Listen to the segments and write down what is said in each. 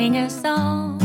sing a song.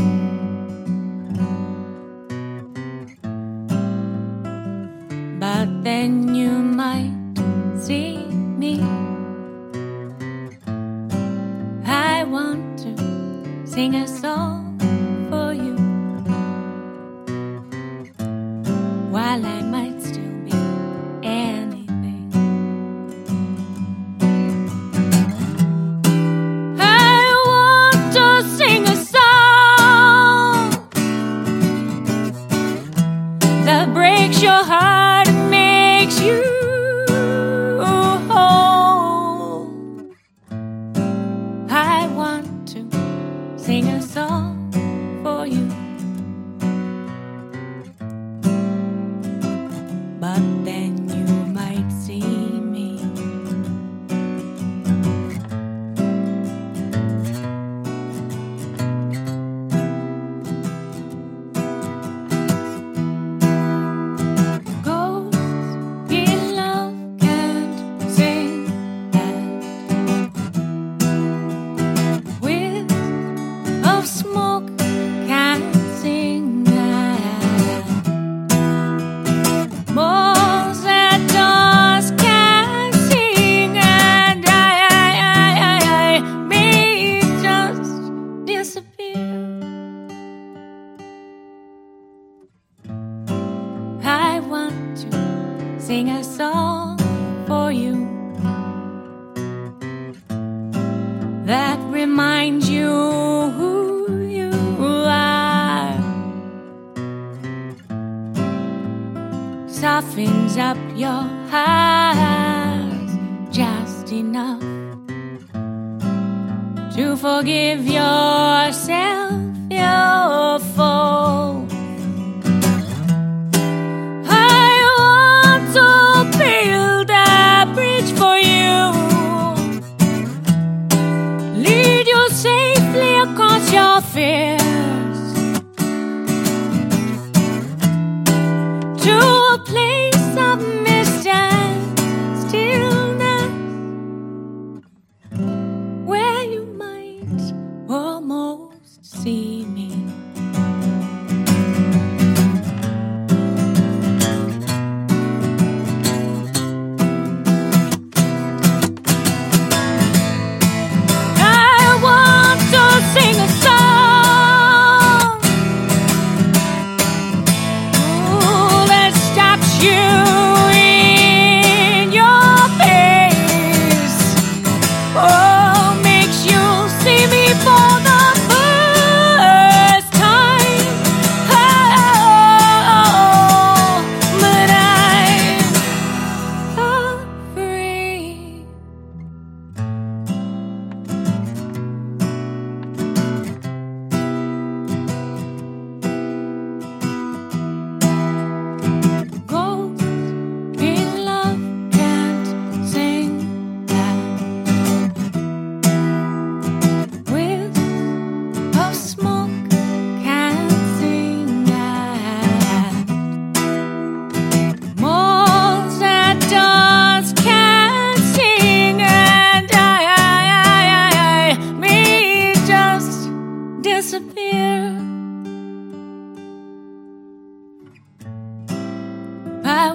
That breaks your heart and makes you whole. I want to sing a song to sing a song for you that reminds you who you are, softens up your heart just enough to forgive yourself your fault. To a place of mist and stillness where you might almost see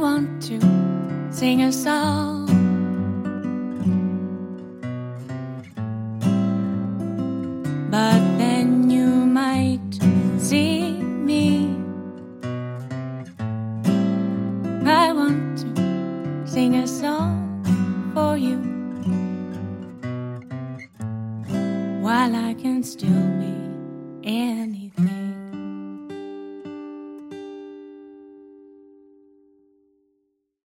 want to sing a song. But then you might see me. I want to sing a song for you while I can still be any.